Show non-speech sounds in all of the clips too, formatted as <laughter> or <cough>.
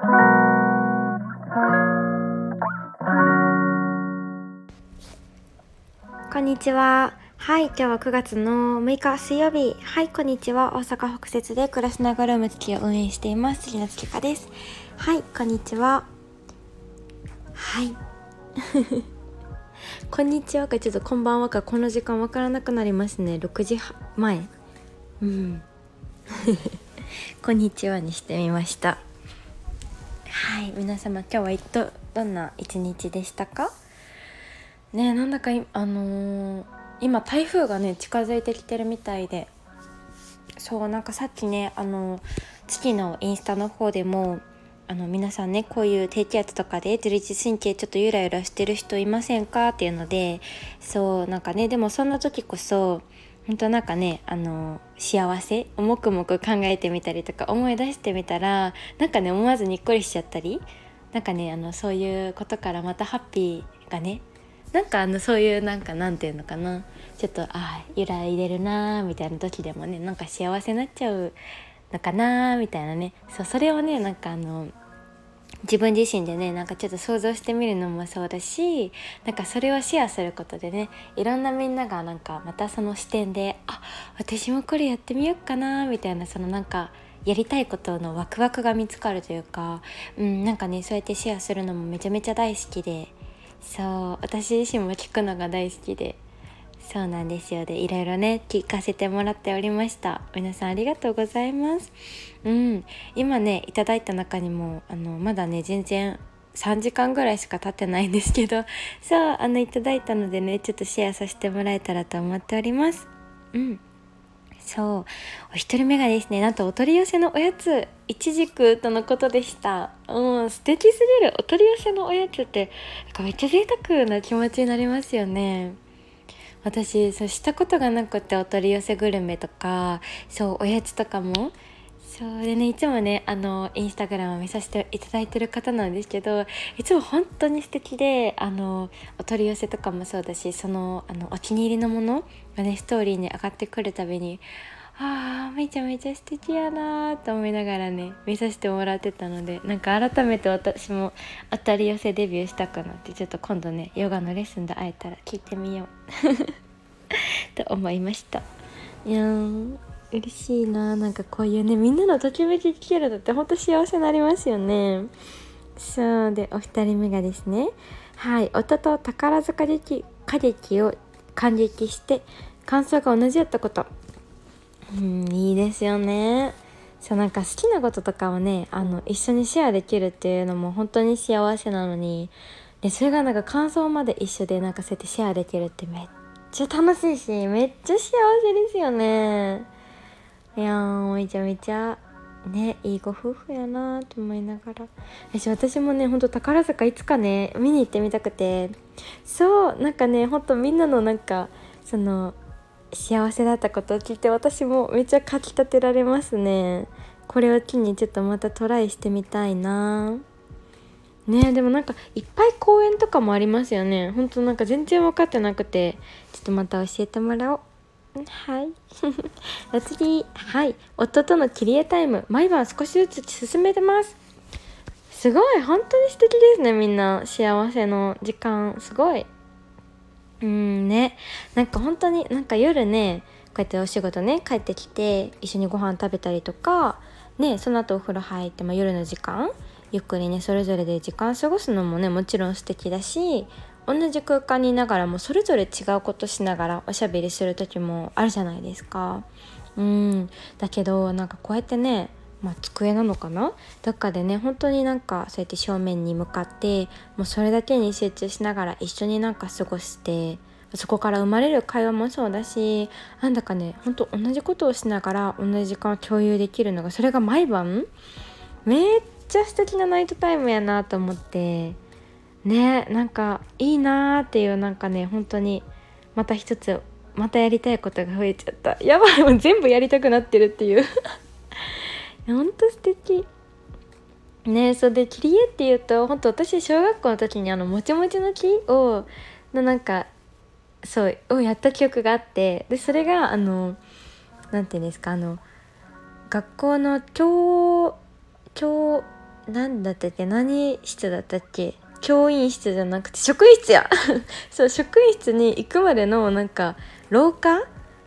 こんにちは。はい、今日は9月の6日水曜日。はい、こんにちは。大阪北節で暮らしながらム月を運営しています。杉野月香です。はい、こんにちは。はい。<laughs> こんにちはか、ちょっとこんばんはか、この時間わからなくなりますね。6時前。うん。<laughs> こんにちはにしてみました。はい、皆様今日はどどんな一日でしたか？ねなんだかあのー、今台風がね近づいてきてるみたいでそうなんかさっきねあの月のインスタの方でもあの皆さんねこういう低気圧とかで自律神経ちょっとゆらゆらしてる人いませんか？っていうのでそうなんかねでもそんな時こそ本当なんかねあの幸せをもくもく考えてみたりとか思い出してみたらなんかね思わずにっこりしちゃったりなんかねあのそういうことからまたハッピーがねなんかあのそういうなんかなんていうのかなちょっとああ揺らいでるなーみたいな時でもねなんか幸せになっちゃうのかなみたいなねそうそれをねなんかあの自分自身でねなんかちょっと想像してみるのもそうだしなんかそれをシェアすることでねいろんなみんながなんかまたその視点であ私もこれやってみようかなみたいなそのなんかやりたいことのワクワクが見つかるというか、うん、なんかねそうやってシェアするのもめちゃめちゃ大好きでそう私自身も聞くのが大好きで。そうなんですよ。でいろいろね聞かせてもらっておりました。皆さんありがとうございます。うん。今ねいただいた中にもあのまだね全然3時間ぐらいしか経ってないんですけど。<laughs> そうあのいただいたのでねちょっとシェアさせてもらえたらと思っております。うん。そう。お一人目がですねなんとお取り寄せのおやつ。いちじくとのことでした。うん。素敵すぎる。お取り寄せのおやつってなんかめっちゃ贅沢な気持ちになりますよね。私そうしたことがなくてお取り寄せグルメとかそうおやつとかも。そうでねいつもねあのインスタグラムを見させていただいてる方なんですけどいつも本当に素敵であのお取り寄せとかもそうだしそのあのお気に入りのものがねストーリーに上がってくるたびにあーめちゃめちゃ素敵やなと思いながらね見させてもらってたのでなんか改めて私もお取り寄せデビューしたくなってちょっと今度ねヨガのレッスンで会えたら聞いてみよう。<laughs> と思いました。いやー嬉しいななんかこういうねみんなのときめき聞けるのってほんと幸せになりますよね。そうでお二人目がですねはい夫と宝塚劇歌劇を感激して感想が同じやったことうんいいですよね。そうなんか好きなこととかをねあの一緒にシェアできるっていうのも本当に幸せなのにでそれがなんか感想まで一緒でなんかそうやってシェアできるってめっちゃ楽しいしめっちゃ幸せですよね。いやーめちゃめちゃねいいご夫婦やなと思いながら。私私もねほんと宝塚いつかね見に行ってみたくて。そうなんかねほんとみんなのなんかその幸せだったことを聞いて私もめっちゃかきたてられますねこれを機にちょっとまたトライしてみたいなねでもなんかいっぱい公園とかもありますよねほんとなんか全然分かってなくてちょっとまた教えてもらおうはい。<laughs> お次、はい。夫との切り絵タイム。毎晩少しずつ進めてます。すごい。本当に素敵ですね、みんな。幸せの時間。すごい。うんね。なんか本当に、なんか夜ね、こうやってお仕事ね、帰ってきて、一緒にご飯食べたりとか、ね、その後お風呂入って、まあ、夜の時間、ゆっくりね、それぞれで時間過ごすのもね、もちろん素敵だし、同じ空間にいながらもそれぞれ違うことしながらおしゃべりする時もあるじゃないですか。うんだけどなんかこうやってねまあ、机なのかな？どっかでね本当になんかそうやって正面に向かってもうそれだけに集中しながら一緒になんか過ごしてそこから生まれる会話もそうだしなんだかねほんと同じことをしながら同じ時間を共有できるのがそれが毎晩めっちゃ素敵なナイトタイムやなと思ってねなんかいいなーっていうなんかね本当にまた一つまたやりたいことが増えちゃった。やばいもう全部やりたくなってるっていう。ほんと素敵。ねそれで切り絵っていうと本当私小学校の時にあのもちもちの木をのなんかそうをやった記憶があってでそれがあの何て言うんですかあの学校の教教何だったっけ何室だったっけ教員室じゃなくて職員室や。<laughs> そう職員室に行くまでのなんか廊下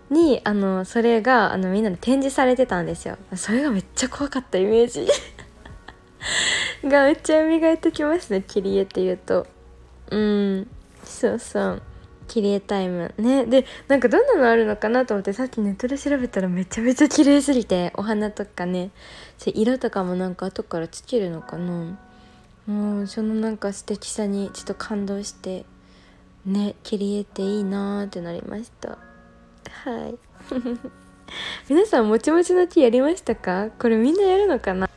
にあのそれがあのみんなで展示されてたんですよ。それがめっちゃ怖かったイメージ。<laughs> がめっちゃ蘇ってきますね切り絵っていうと。うん。そうそう。切り絵タイム。ね。でなんかどんなのあるのかなと思ってさっきネットで調べたらめちゃめちゃ綺麗すぎてお花とかね。色とかもなんか後からつけるのかな。もうそのなんか素敵さにちょっと感動してね切り絵っていいなーってなりました。はい。<laughs> 皆さんもちもちの木やりましたか？これみんなやるのかな？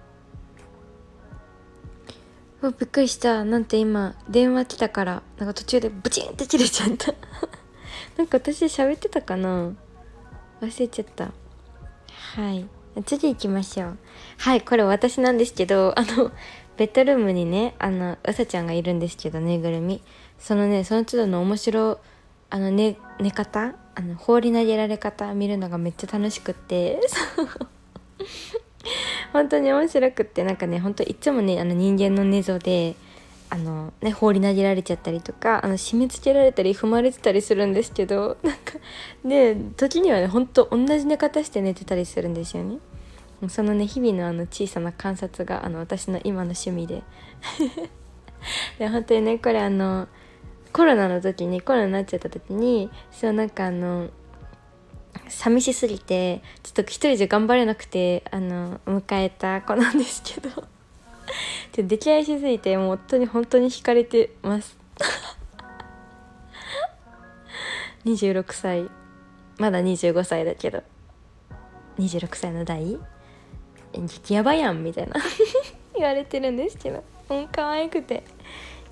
びっくりした。なんて今電話来たからなんか途中でブチンって切れちゃった。<laughs> なんか私喋ってたかな？忘れちゃった。はい。次行きましょう。はいこれ私なんですけどあのベッドルームにねあのうさちゃんがいるんですけどぬいぐるみ。そのねその都度の面白あの寝寝方あの放り投げられ方見るのがめっちゃ楽しくって。<laughs> 本当に面白くって。なんかね本当いつもねあの人間の寝相であのね放り投げられちゃったりとかあの締め付けられたり踏まれてたりするんですけどなんかね時にはねほんと同じ寝方して寝てたりするんですよね。そのね日々のあの小さな観察があの私の今の趣味で。<laughs> で本当にねこれあのコロナの時にコロナになっちゃった時にそうなんかあの寂しすぎてちょっと一人じゃ頑張れなくてあの迎えた子なんですけど。ちょ出来合いしすぎてもう夫に本当に惹かれてます。<laughs> 26歳。まだ25歳だけど。26歳の代？激ヤバやんみたいな。<laughs> 言われてるんですけど。うん可愛くて。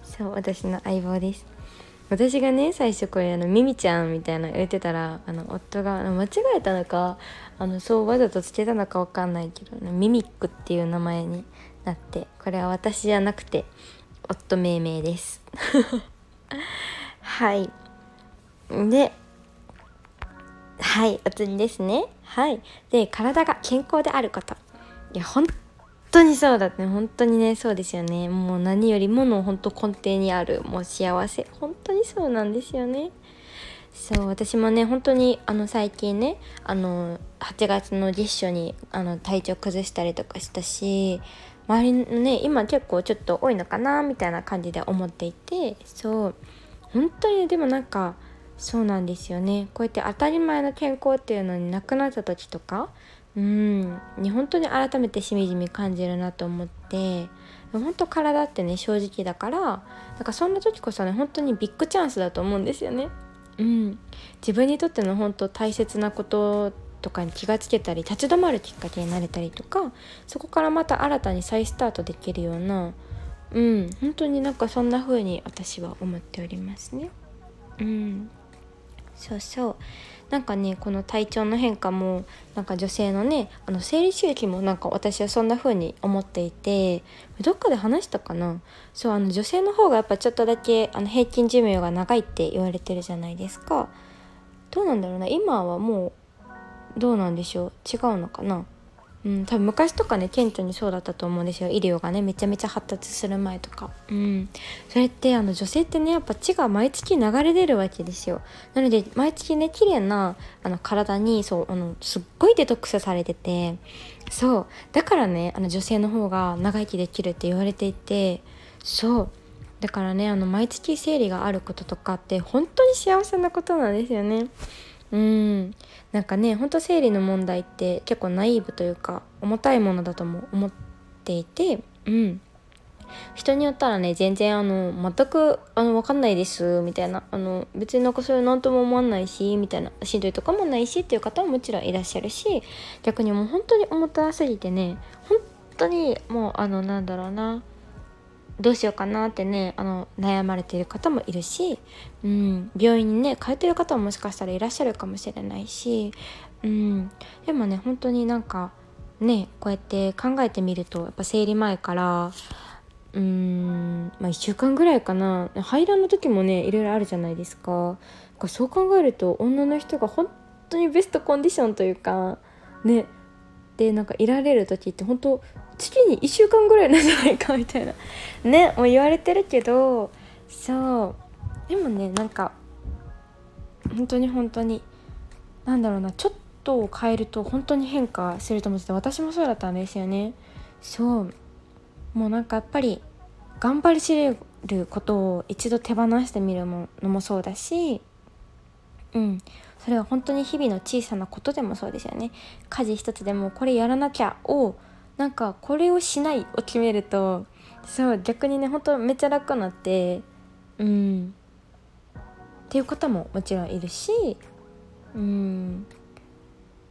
そう私の相棒です。私がね最初これあのミミちゃんみたいな言ってたらあの夫が間違えたのかあのそうわざとつけたのかわかんないけどミミックっていう名前になってこれは私じゃなくて夫命名です。はい。ではいお次ですね。はい。で体が健康であること。いや本当にそうだね本当にねそうですよね。もう何よりもの本当根底にあるもう幸せ。本当にそうなんですよね。そう私もね本当にあの最近ねあの8月の月初にあの体調崩したりとかしたし周りのね今結構ちょっと多いのかなみたいな感じで思っていてそう本当にでもなんかそうなんですよね。こうやって当たり前の健康っていうのになくなった時とかうんに本当に改めてしみじみ感じるなと思って本当体ってね正直だからなんかそんな時こそね本当にビッグチャンスだと思うんですよね。うん、自分にとっての本当大切なこととかに気がつけたり立ち止まるきっかけになれたりとかそこからまた新たに再スタートできるようなうん本当になんかそんな風に私は思っておりますね。うんそうそうなんかねこの体調の変化もなんか女性のねあの生理周期もなんか私はそんな風に思っていてどっかで話したかな？そうあの女性の方がやっぱちょっとだけあの平均寿命が長いって言われてるじゃないですか。どうなんだろうな？今はもうどうなんでしょう？違うのかな？うん、多分昔とかね顕著にそうだったと思うんですよ。医療がねめちゃめちゃ発達する前とか、うん、それってあの女性ってねやっぱ血が毎月流れ出るわけですよ。なので毎月ね綺麗なあな体にそうあのすっごいデトックスされててそう。だからねあの女性の方が長生きできるって言われていてそう。だからねあの毎月生理があることとかって本当に幸せなことなんですよね。うん。なんかねほんと生理の問題って結構ナイーブというか重たいものだとも思っていてうん。人によったらね全然あの全くあの分かんないですみたいな。あの別になんかそれ何とも思わないしみたいなしんどいとかもないしっていう方ももちろんいらっしゃるし逆にもう本当に重たすぎてね本当にもうあのなんだろうなどうしようかなってねあの悩まれている方もいるし、うん、病院にね通ってる方ももしかしたらいらっしゃるかもしれないし、うん、でもね本当になんかねこうやって考えてみるとやっぱ生理前からうんまあ1週間ぐらいかな排卵の時もねいろいろあるじゃないですかそう考えると女の人が本当にベストコンディションというかねでなんかいられる時って本当月に1週間ぐらいなんじゃないかみたいな。<laughs> ねもう言われてるけどそう。でもねなんか本当に本当になんだろうなちょっと変えると本当に変化すると思ってて私もそうだったんですよね。そう。もうなんかやっぱり頑張り知れることを一度手放してみるのもそうだしうん。それは本当に日々の小さなことでもそうですよね。家事一つでもこれやらなきゃをなんかこれをしないを決めるとそう逆にね本当めっちゃ楽になってうん。っていう方ももちろんいるしうん。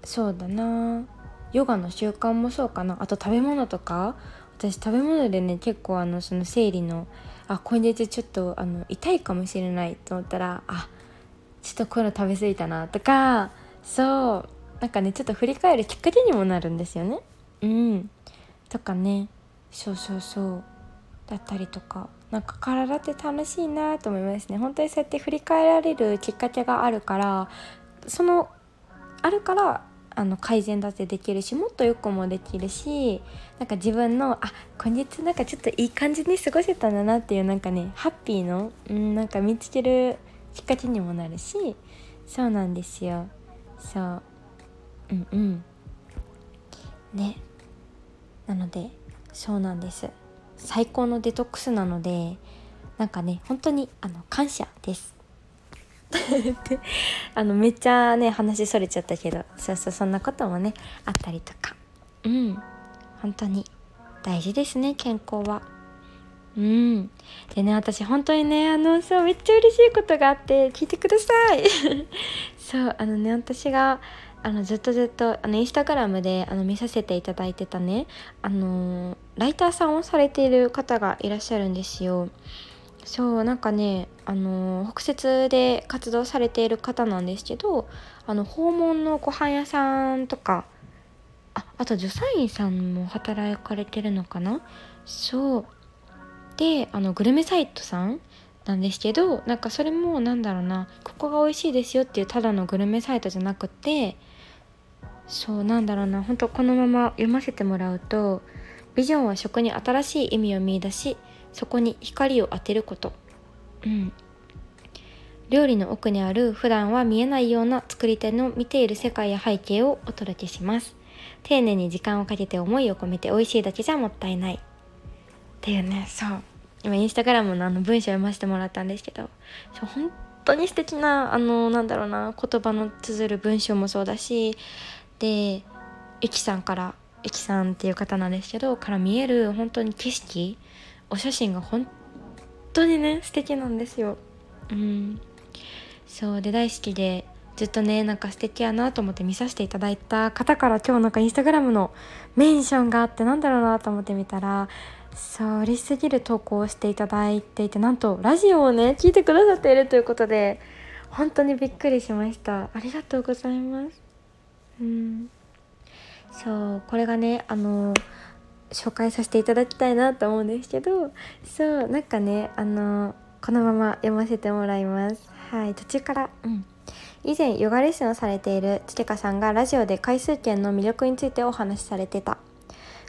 そうだな。ヨガの習慣もそうかな。あと食べ物とか私食べ物でね結構あのその生理のあ今月ちょっとあの痛いかもしれないと思ったらあちょっとこういうの食べ過ぎたなとかそうなんかねちょっと振り返るきっかけにもなるんですよね。うん。とかね。そうそうそう。だったりとか。なんか体って楽しいなと思いますね。本当にそうやって振り返られるきっかけがあるからそのあるからあの改善だってできるしもっとよくもできるしなんか自分のあ今月なんかちょっといい感じに過ごせたんだなっていうなんかねハッピーの、うん、なんか見つけるきっかけにもなるしそうなんですよ。そう。うんうん。ね。なのでそうなんです。最高のデトックスなのでなんかね本当にあの感謝です。あのめっちゃね話それちゃったけどそうそうそんなこともねあったりとか。うん。本当に大事ですね健康は。うん。でね私本当にねあのそうめっちゃ嬉しいことがあって聞いてください。<laughs> そうあのね私があのずっとずっとあのインスタグラムであの見させていただいてたねあのライターさんをされている方がいらっしゃるんですよ。そうなんかねあの北摂で活動されている方なんですけどあの訪問のご飯屋さんとかああと助産院さんも働かれてるのかな？そう。であのグルメサイトさんなんですけどなんかそれもなんだろうなここが美味しいですよっていうただのグルメサイトじゃなくてそうなんだろうな本当このまま読ませてもらうとビジョンは食に新しい意味を見いだしそこに光を当てること。うん。料理の奥にある普段は見えないような作り手の見ている世界や背景をお届けします。丁寧に時間をかけて思いを込めて美味しいだけじゃもったいない。っていうね。そう。今インスタグラムのあの文章読ませてもらったんですけどそう本当に素敵なあのなんだろうな言葉の綴る文章もそうだしでゆきさんからゆきさんっていう方なんですけどから見える本当に景色お写真が本当にね素敵なんですよ。うん。そうで大好きでずっとねなんか素敵やなと思って見させていただいた方から今日なんかインスタグラムのメンションがあってなんだろうなと思ってみたらそう嬉しすぎる投稿をしていただいていてなんとラジオをね聞いてくださっているということで本当にびっくりしました。ありがとうございます。うん。そうこれがねあの紹介させていただきたいなと思うんですけどそうなんかねあのこのまま読ませてもらいます。はい途中からうん。以前ヨガレッスンをされているつてかさんがラジオで回数券の魅力についてお話しされてた。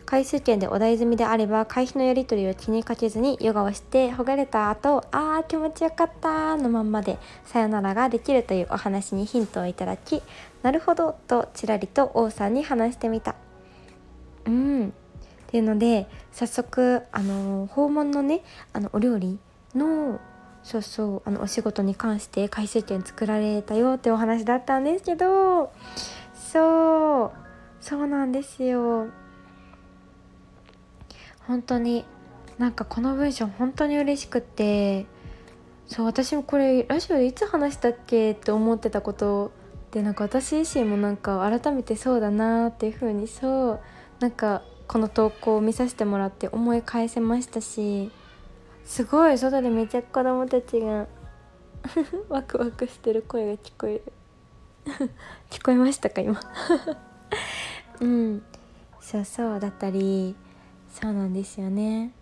回数券でお題済みであれば会費のやり取りを気にかけずにヨガをしてほがれた後あー気持ちよかったのまんまでさよならができるというお話にヒントをいただきなるほどとちらりと王さんに話してみた。うん。っていうので早速あの訪問のねあのお料理のそうそうあのお仕事に関して回数券作られたよってお話だったんですけどそう。そうなんですよ。本当になんかこの文章本当に嬉しくってそう私もこれラジオでいつ話したっけって思ってたことでなんか私自身もなんか改めてそうだなっていう風にそうなんかこの投稿を見させてもらって思い返せましたしすごい外でめちゃ子供たちが <laughs> ワクワクしてる声が聞こえる。<laughs> 聞こえましたか今？<laughs> うん。そうそうだったりそうなんですよね。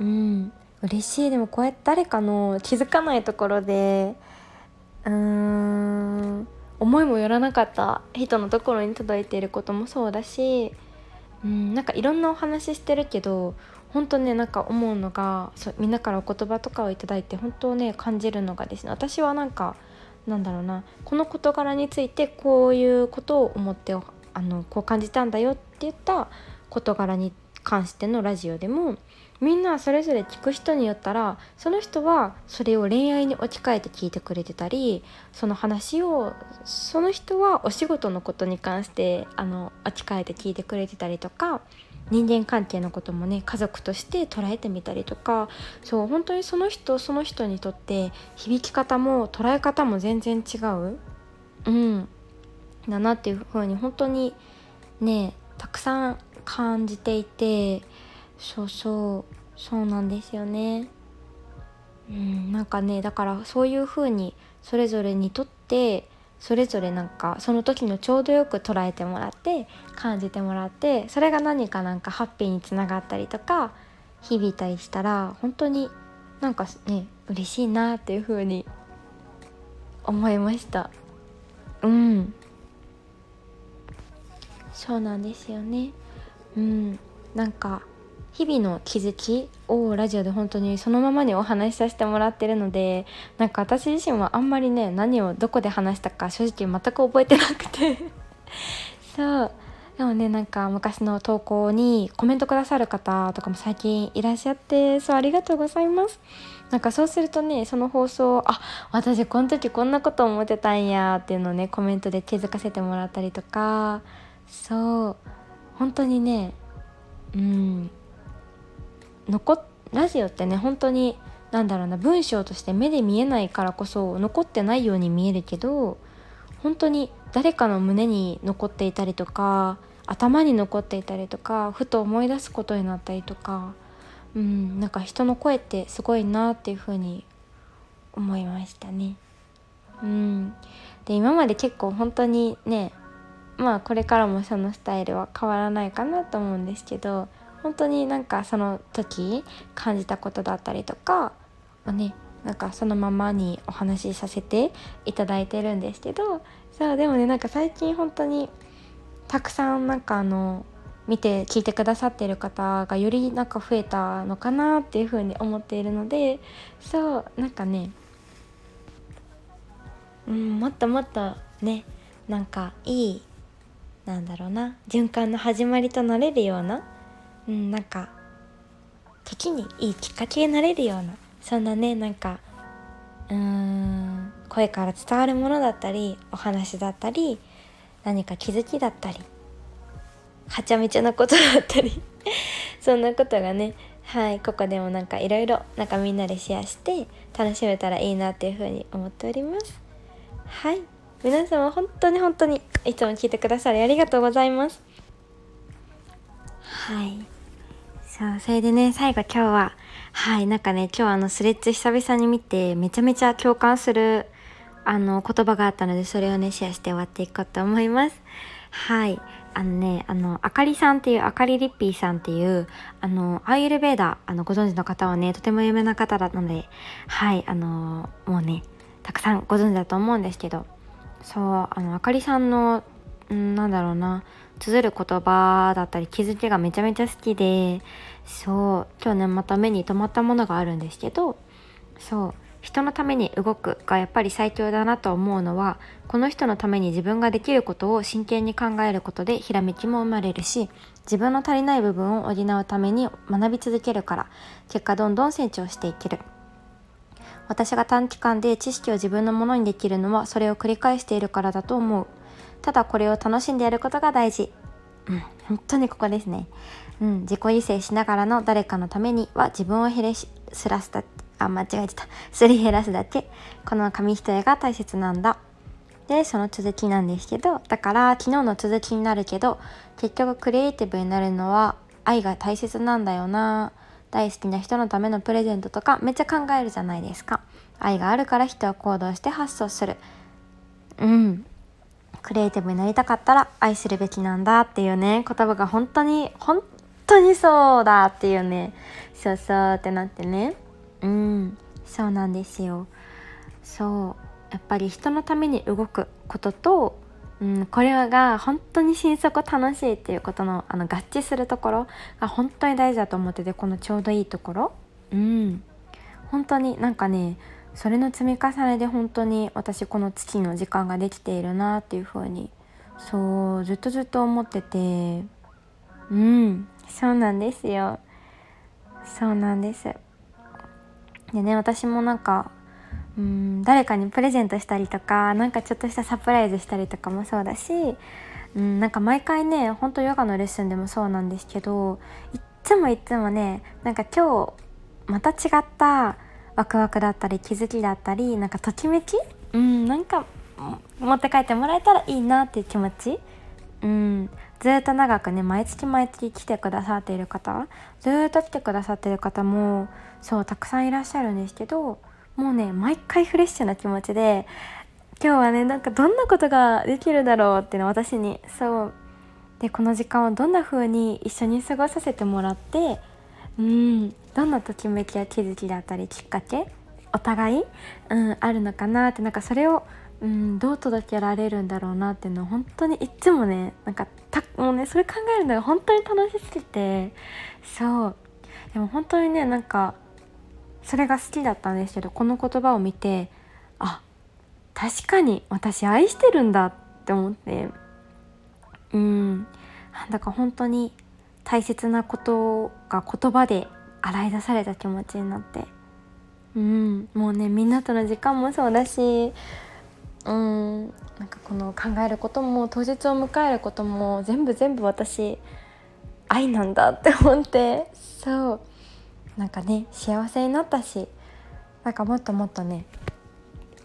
うん。嬉しい。でもこうやって誰かの気づかないところでうーん。思いもよらなかった人のところに届いていることもそうだし、うん、なんかいろんなお話してるけど本当ねなんか思うのがそうみんなからお言葉とかを頂いて本当ね感じるのがですね私はなんかなんだろうなこの事柄についてこういうことを思ってあのこう感じたんだよって言った事柄に関してのラジオでもみんなそれぞれ聞く人によったらその人はそれを恋愛に置き換えて聞いてくれてたりその話をその人はお仕事のことに関してあの置き換えて聞いてくれてたりとか人間関係のこともね家族として捉えてみたりとかそう本当にその人その人にとって響き方も捉え方も全然違ううんだなっていう風に本当にねたくさん感じていてそうそうそうなんですよね。うんなんかねだからそういう風にそれぞれにとってそれぞれなんかその時のちょうどよく捉えてもらって感じてもらってそれが何かなんかハッピーにつながったりとか響いたりしたら本当になんかね嬉しいなっていう風に思いました。うん。そうなんですよね。うん。なんか日々の気づきをラジオで本当にそのままにお話しさせてもらってるのでなんか私自身はあんまりね何をどこで話したか正直全く覚えてなくて。<laughs> そう。でもねなんか昔の投稿にコメントくださる方とかも最近いらっしゃってそうありがとうございます。なんかそうするとねその放送あ私この時こんなこと思ってたんやっていうのをねコメントで気づかせてもらったりとか。そう。本当にねうん残ラジオってね本当に何だろうな文章として目で見えないからこそ残ってないように見えるけど本当に誰かの胸に残っていたりとか頭に残っていたりとかふと思い出すことになったりとかうんなんか人の声ってすごいなっていうふうに思いましたね。うん、で今まで結構本当にねまあこれからもそのスタイルは変わらないかなと思うんですけど本当になんかその時感じたことだったりとかをねなんかそのままにお話しさせていただいてるんですけどそうでもねなんか最近本当にたくさんなんかあの見て聞いてくださってる方がよりなんか増えたのかなっていうふうに思っているのでそうなんかねうんもっともっとねなんかいいなんだろうな。循環の始まりとなれるような。うん、なんか時にいいきっかけになれるような。そんなねなんかうーん声から伝わるものだったりお話だったり何か気づきだったりはちゃめちゃなことだったり <laughs> そんなことがねはいここでもなんかいろいろなんかみんなでシェアして楽しめたらいいなっていうふうに思っております。はい。皆様本当に本当にいつも聞いてくださりありがとうございます。はい。そうそれでね最後今日ははいなんかね今日あのスレッズ久々に見てめちゃめちゃ共感するあの言葉があったのでそれをねシェアして終わっていこうと思います。はい。あのねあのあかりさんっていうあかりりっぴーさんっていうあのアーユルベーダあのご存知の方はねとても有名な方なのではいあのもうねたくさんご存知だと思うんですけどそうあのあかりさんのんなんだろうな綴る言葉だったり気づきがめちゃめちゃ好きでそう今日ねまた目に留まったものがあるんですけどそう人のために動くがやっぱり最強だなと思うのはこの人のために自分ができることを真剣に考えることでひらめきも生まれるし自分の足りない部分を補うために学び続けるから結果どんどん成長していける。私が短期間で知識を自分のものにできるのはそれを繰り返しているからだと思う。ただこれを楽しんでやることが大事。うん本当にここですね。うん、自己犠牲しながらの誰かのためには自分を減らすらすだあ間違えてた。すり減らすだけ。この紙一重が大切なんだ。でその続きなんですけどだから昨日の続きになるけど結局クリエイティブになるのは愛が大切なんだよな。大好きな人のためのプレゼントとかめっちゃ考えるじゃないですか。愛があるから人は行動して発想する。うん。クリエイティブになりたかったら愛するべきなんだっていうね。言葉が本当に本当にそうだっていうね。そうそうってなってね。うん。そうなんですよ。そう。やっぱり人のために動くことと、うん、これが本当に心底楽しいっていうことのあの合致するところが本当に大事だと思っててこのちょうどいいところ。うん。本当になんかねそれの積み重ねで本当に私この月の時間ができているなっていう風にそうずっとずっと思ってて。うん。そうなんですよ。そうなんです。でね私もなんかうん誰かにプレゼントしたりとかなんかちょっとしたサプライズしたりとかもそうだしうんなんか毎回ねほんとヨガのレッスンでもそうなんですけどいっつもいっつもねなんか今日また違ったワクワクだったり気づきだったりなんかときめき？うんなんか持って帰ってもらえたらいいなっていう気持ち？うんずっと長くね毎月毎月来てくださっている方ずっと来てくださっている方もそうたくさんいらっしゃるんですけどもうね毎回フレッシュな気持ちで今日はねなんかどんなことができるだろうっていうの私に。そう。でこの時間をどんな風に一緒に過ごさせてもらってうんどんなときめきや気づきだったりきっかけお互い、うん、あるのかなってなんかそれを、うん、どう届けられるんだろうなっていうのを本当にいっつもねなんかたもうねそれ考えるのが本当に楽しすぎてそう。でも本当にねなんかそれが好きだったんですけどこの言葉を見てあ確かに私愛してるんだって思って。うん。なんだか本当に大切なことが言葉で洗い出された気持ちになって。うん。もうねみんなとの時間もそうだしうん。なんかこの考えることも当日を迎えることも全部全部私愛なんだって思って。そう。なんかね幸せになったしなんかもっともっとね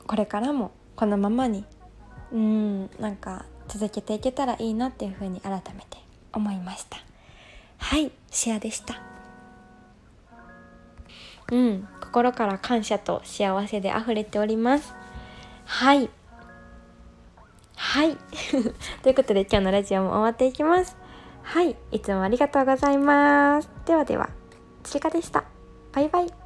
これからもこのままにうんなんか続けていけたらいいなっていうふうに改めて思いました。はいシェアでした。うん心から感謝と幸せで溢れております。はい。はい。<laughs> ということで今日のラジオも終わっていきます。はいいつもありがとうございます。ではでは。ちかでした。バイバイ。